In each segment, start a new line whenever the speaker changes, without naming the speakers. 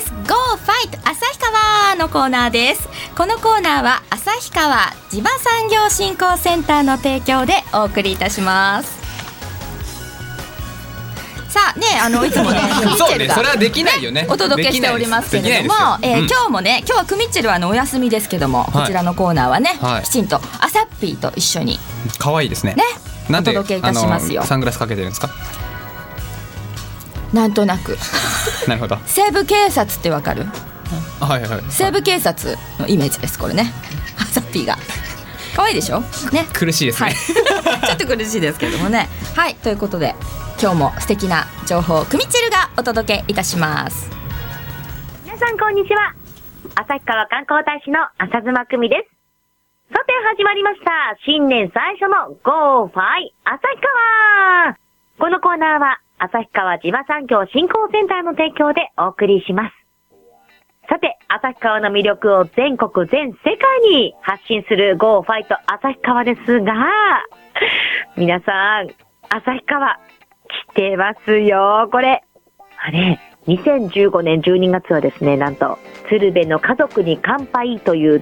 時31分です。Go Fight 旭川のコーナーです。このコーナーは旭川地場産業振興センターの提供でお送りいたします。さあねあの いつもねクミッチェルが
それはできないよね。
お届けしておりますけれども、えー今日もね今日はクミッチェルはあのお休みですけども、こちらのコーナーはね、
はい。
きちんとアサッピーと一緒に
可愛いですね。
ねお届けいたしますよ。
サングラスかけてるんですか？
なんとなく
なるほど。
西部警察ってわかる？
あはいはい。はい
西部警察のイメージですこれね。アサッピーが。可愛いでしょ？ね。
苦しいです
はい。
ね、
ちょっと苦しいですけどもね。はい。ということで今日も素敵な情報をクミッチェルがお届けいたします。
皆さんこんにちは。旭川観光大使の浅妻久美です。さて始まりました。新年最初の Go! ファイ旭川。このコーナーは旭川地場産業振興センターの提供でお送りします。さて、旭川の魅力を全国全世界に発信する Go! ファイト旭川ですが、皆さん、旭川、来てますよ、これ。あれ、2015年12月はですね、なんと、鶴瓶の家族に乾杯という、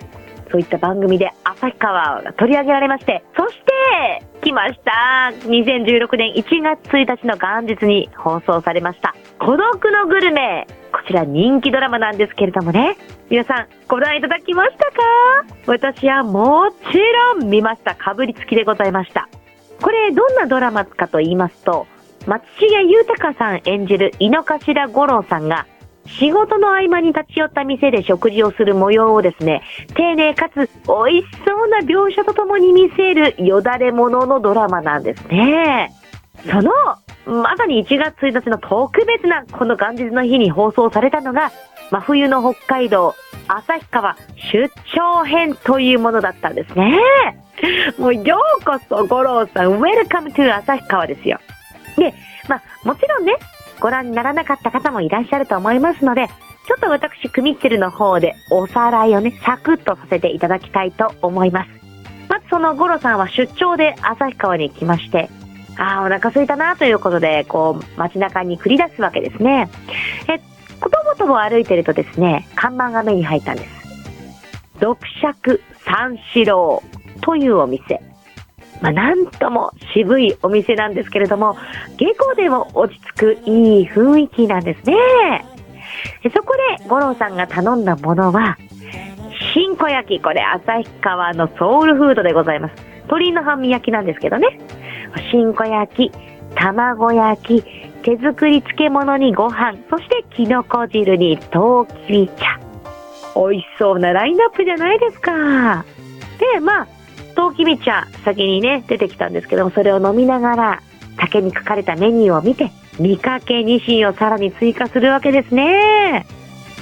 そういった番組で旭川が取り上げられまして、そして、来ました。2016年1月1日の元日に放送されました。孤独のグルメ。こちら人気ドラマなんですけれどもね。皆さん、ご覧いただきましたか？私はもちろん見ました。かぶりつきでございました。これ、どんなドラマかと言いますと、松重豊さん演じる井の頭五郎さんが、仕事の合間に立ち寄った店で食事をする模様をですね、丁寧かつ美味しそうな描写とともに見せるよだれもののドラマなんですね。その、まさに1月1日の特別なこの元日の日に放送されたのが、真冬の北海道、旭川出張編というものだったんですね。もうようこそ五郎さん、 Welcome to 旭川ですよ。で、まあ、もちろんね、ご覧にならなかった方もいらっしゃると思いますので、ちょっと私、クミッチェルの方でおさらいをね、サクッとさせていただきたいと思います。まずそのゴロさんは出張で旭川に来まして、ああ、お腹空いたなということで、こう、街中に繰り出すわけですね。え、ことぼとぼ歩いてるとですね、看板が目に入ったんです。読釈三四郎というお店。まあ、なんとも渋いお店なんですけれども、下校でも落ち着くいい雰囲気なんですね。そこで五郎さんが頼んだものは、新子焼き。これ、旭川のソウルフードでございます。鶏の半身焼きなんですけどね。新子焼き、卵焼き、手作り漬物にご飯、そしてキノコ汁にトウキビ茶。美味しそうなラインナップじゃないですか。で、まあ、トウキビ茶、先にね、出てきたんですけども、それを飲みながら、竹に書かれたメニューを見て、見かけニシンをさらに追加するわけですね。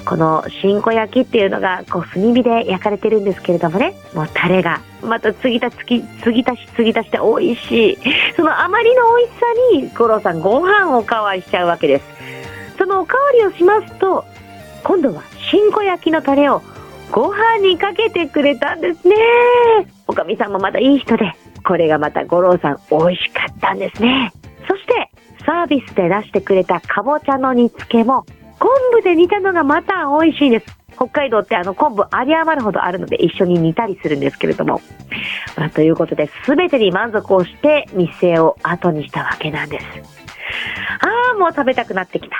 この新子焼きっていうのが、こう、炭火で焼かれてるんですけれどもね、もうタレが、また継ぎ足し、継ぎ足し、継ぎ足して美味しい。そのあまりの美味しさに、五郎さんご飯をおかわりしちゃうわけです。そのおかわりをしますと、今度は新子焼きのタレをご飯にかけてくれたんですね。おかみさんもまたいい人で、これがまた五郎さん美味しかったんですね。そして、サービスで出してくれたかぼちゃの煮付けも、昆布で煮たのがまた美味しいです。北海道ってあの昆布あり余るほどあるので一緒に煮たりするんですけれども。まあ、ということで全てに満足をして店を後にしたわけなんです。ああ、もう食べたくなってきた。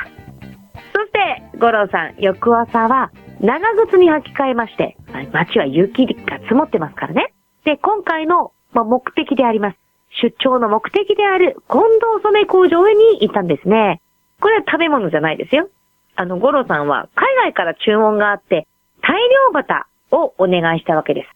そして、五郎さん、翌朝は長靴に履き替えまして、街は雪が積もってますからね。で、今回の、まあ、目的であります。出張の目的である近藤染工場に行ったんですね。これは食べ物じゃないですよ。あの、五郎さんは海外から注文があって、大量バをお願いしたわけです。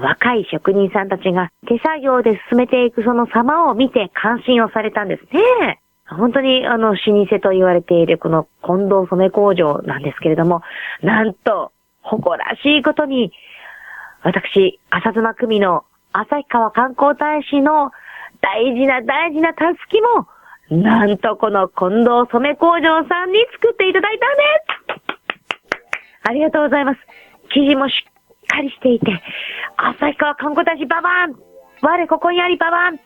若い職人さんたちが手作業で進めていくその様を見て感心をされたんですね。本当にあの、老舗と言われているこの近藤染工場なんですけれども、なんと、誇らしいことに、私、浅妻組の旭川観光大使の大事な大事なたすきも、なんとこの近藤染工場さんに作っていただいたんですありがとうございます。生地もしっかりしていて、旭川観光大使ババン我ここにありババン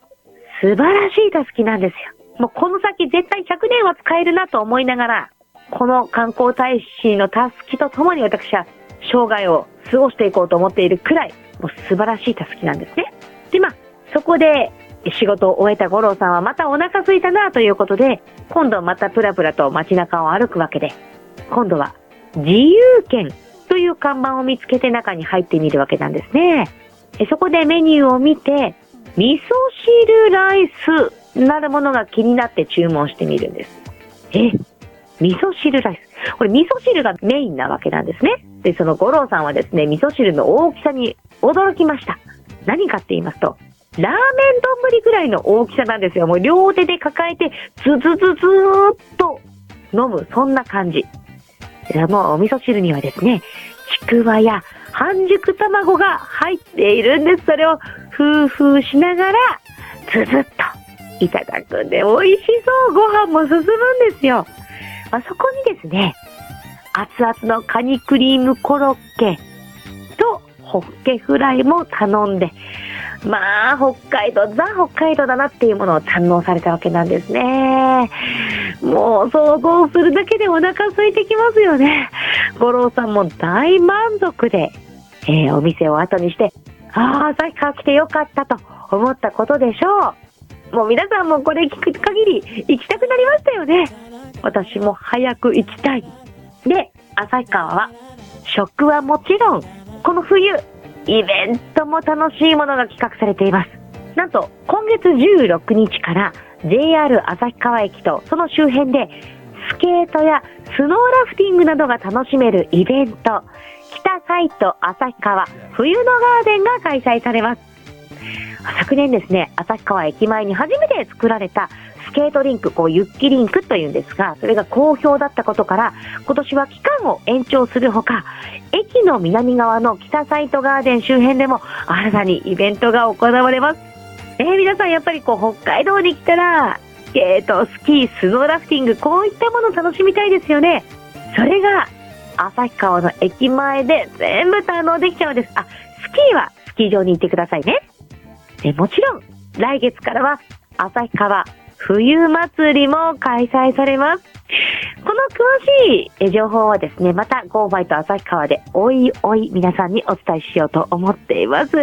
素晴らしいたすきなんですよ。もうこの先絶対100年は使えるなと思いながら、この観光大使のたすきとともに私は生涯を過ごしていこうと思っているくらい、もう素晴らしいたすきなんですね。で、まあ、そこで仕事を終えた五郎さんはまたお腹空いたなということで、今度またプラプラと街中を歩くわけで、今度は自由券という看板を見つけて中に入ってみるわけなんですね。そこでメニューを見て、味噌汁ライスなるものが気になって注文してみるんです。え、味噌汁ライス。これ味噌汁がメインなわけなんですね。で、その五郎さんはですね、味噌汁の大きさに驚きました。何かって言いますと、ラーメン丼ぐらいの大きさなんですよ。もう両手で抱えて、ズズズズーっと飲む、そんな感じ。もうお味噌汁にはですね、ちくわや半熟卵が入っているんです。それをふーふーしながら、ズズッといただくんで、美味しそう。ご飯も進むんですよ。あそこにですね、熱々のカニクリームコロッケとホッケフライも頼んで、まあ、北海道、ザ・北海道だなっていうものを堪能されたわけなんですね。もう想像するだけでお腹空いてきますよね。五郎さんも大満足で、えー、お店を後にして、ああ、さっきから来てよかったと思ったことでしょう。もう皆さんもこれ聞く限り行きたくなりましたよね。私も早く行きたい。で、旭川は、食はもちろん、この冬、イベントも楽しいものが企画されています。なんと、今月16日から JR 旭川駅とその周辺でスケートやスノーラフティングなどが楽しめるイベント、北サイト旭川冬のガーデンが開催されます。昨年ですね、旭川駅前に初めて作られたケートリンク、こう、ユッキリンクというんですが、それが好評だったことから、今年は期間を延長するほか、駅の南側の北サイトガーデン周辺でも新たにイベントが行われます。えー、皆さんやっぱりこう、北海道に来たら、スケート、スキー、スノーラフティング、こういったものを楽しみたいですよね。それが、旭川の駅前で全部堪能できちゃうんです。あ、スキーはスキー場に行ってくださいね。でもちろん、来月からは、旭川冬祭りも開催されます。この詳しい情報はですね、また Go バイト旭川でおいおい皆さんにお伝えしようと思っています。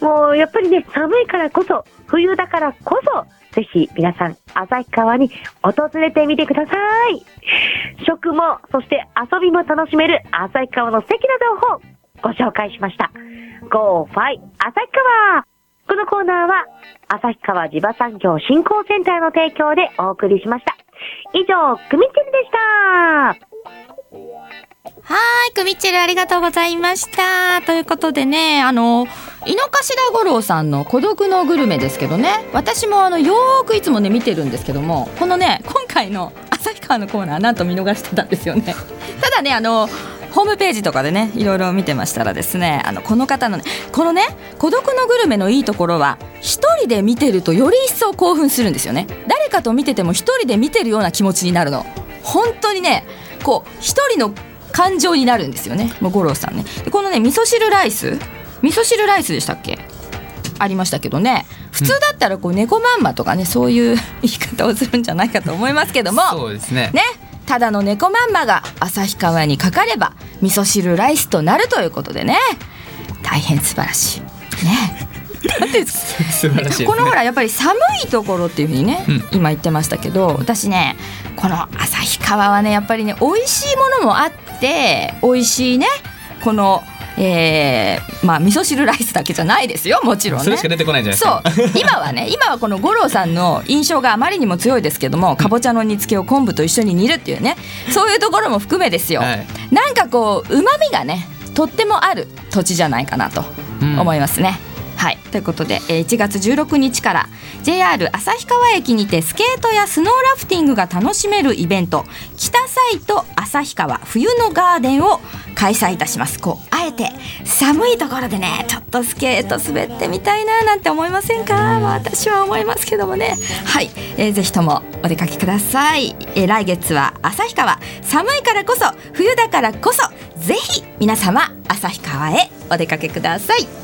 もうやっぱりね、寒いからこそ、冬だからこそ、ぜひ皆さん旭川に訪れてみてください。食も、そして遊びも楽しめる旭川の素敵な情報ご紹介しました。Go ファイ旭川このコーナーは旭川地場産業振興センターの提供でお送りしました。以上、くみちるでした。
はい、くみちるありがとうございました。ということでね、あの、井の頭五郎さんの孤独のグルメですけどね、私もあの、よーくいつもね、見てるんですけども、このね、今回の旭川のコーナー、なんと見逃してたんですよね。ただね、あの、ホームページとかでねいろいろ見てましたらですねあのこの方のねこのね孤独のグルメのいいところは一人で見てるとより一層興奮するんですよね。誰かと見てても一人で見てるような気持ちになるの。本当にねこう一人の感情になるんですよね。もう五郎さんね。でこのね味噌汁ライス？味噌汁ライスでしたっけ？ありましたけどね。普通だったらこう猫まんまとかねそういう 言い方をするんじゃないかと思いますけども。
そうですね。
ねただの猫まんまが旭川にかかれば味噌汁ライスとなるということでね。大変素晴らしい。ね。だって
素晴らしい、ね、
このほらやっぱり寒いところっていうふうにね、うん、今言ってましたけど私ねこの旭川はねやっぱりね美味しいものもあって美味しいねこのえー、まあ味噌汁ライスだけじゃないですよもちろん、ね、
それしか出てこないじゃない
ですか。そう。今はね 今はこの五郎さんの印象があまりにも強いですけどもかぼちゃの煮付けを昆布と一緒に煮るっていうねそういうところも含めですよ、はい、なんかこううまみがねとってもある土地じゃないかなと思いますね。うんはい。ということで、えー、1月16日から JR 旭川駅にてスケートやスノーラフティングが楽しめるイベント北サイト旭川冬のガーデンを開催いたします。こうあえて寒いところでねちょっとスケート滑ってみたいななんて思いませんか、まあ、私は思いますけどもね。はい、えー、ぜひともお出かけください、えー、来月は旭川寒いからこそ冬だからこそぜひ皆様旭川へお出かけください。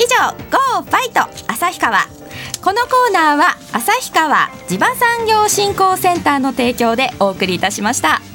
以上 GO ファイト旭川このコーナーは旭川地場産業振興センターの提供でお送りいたしました。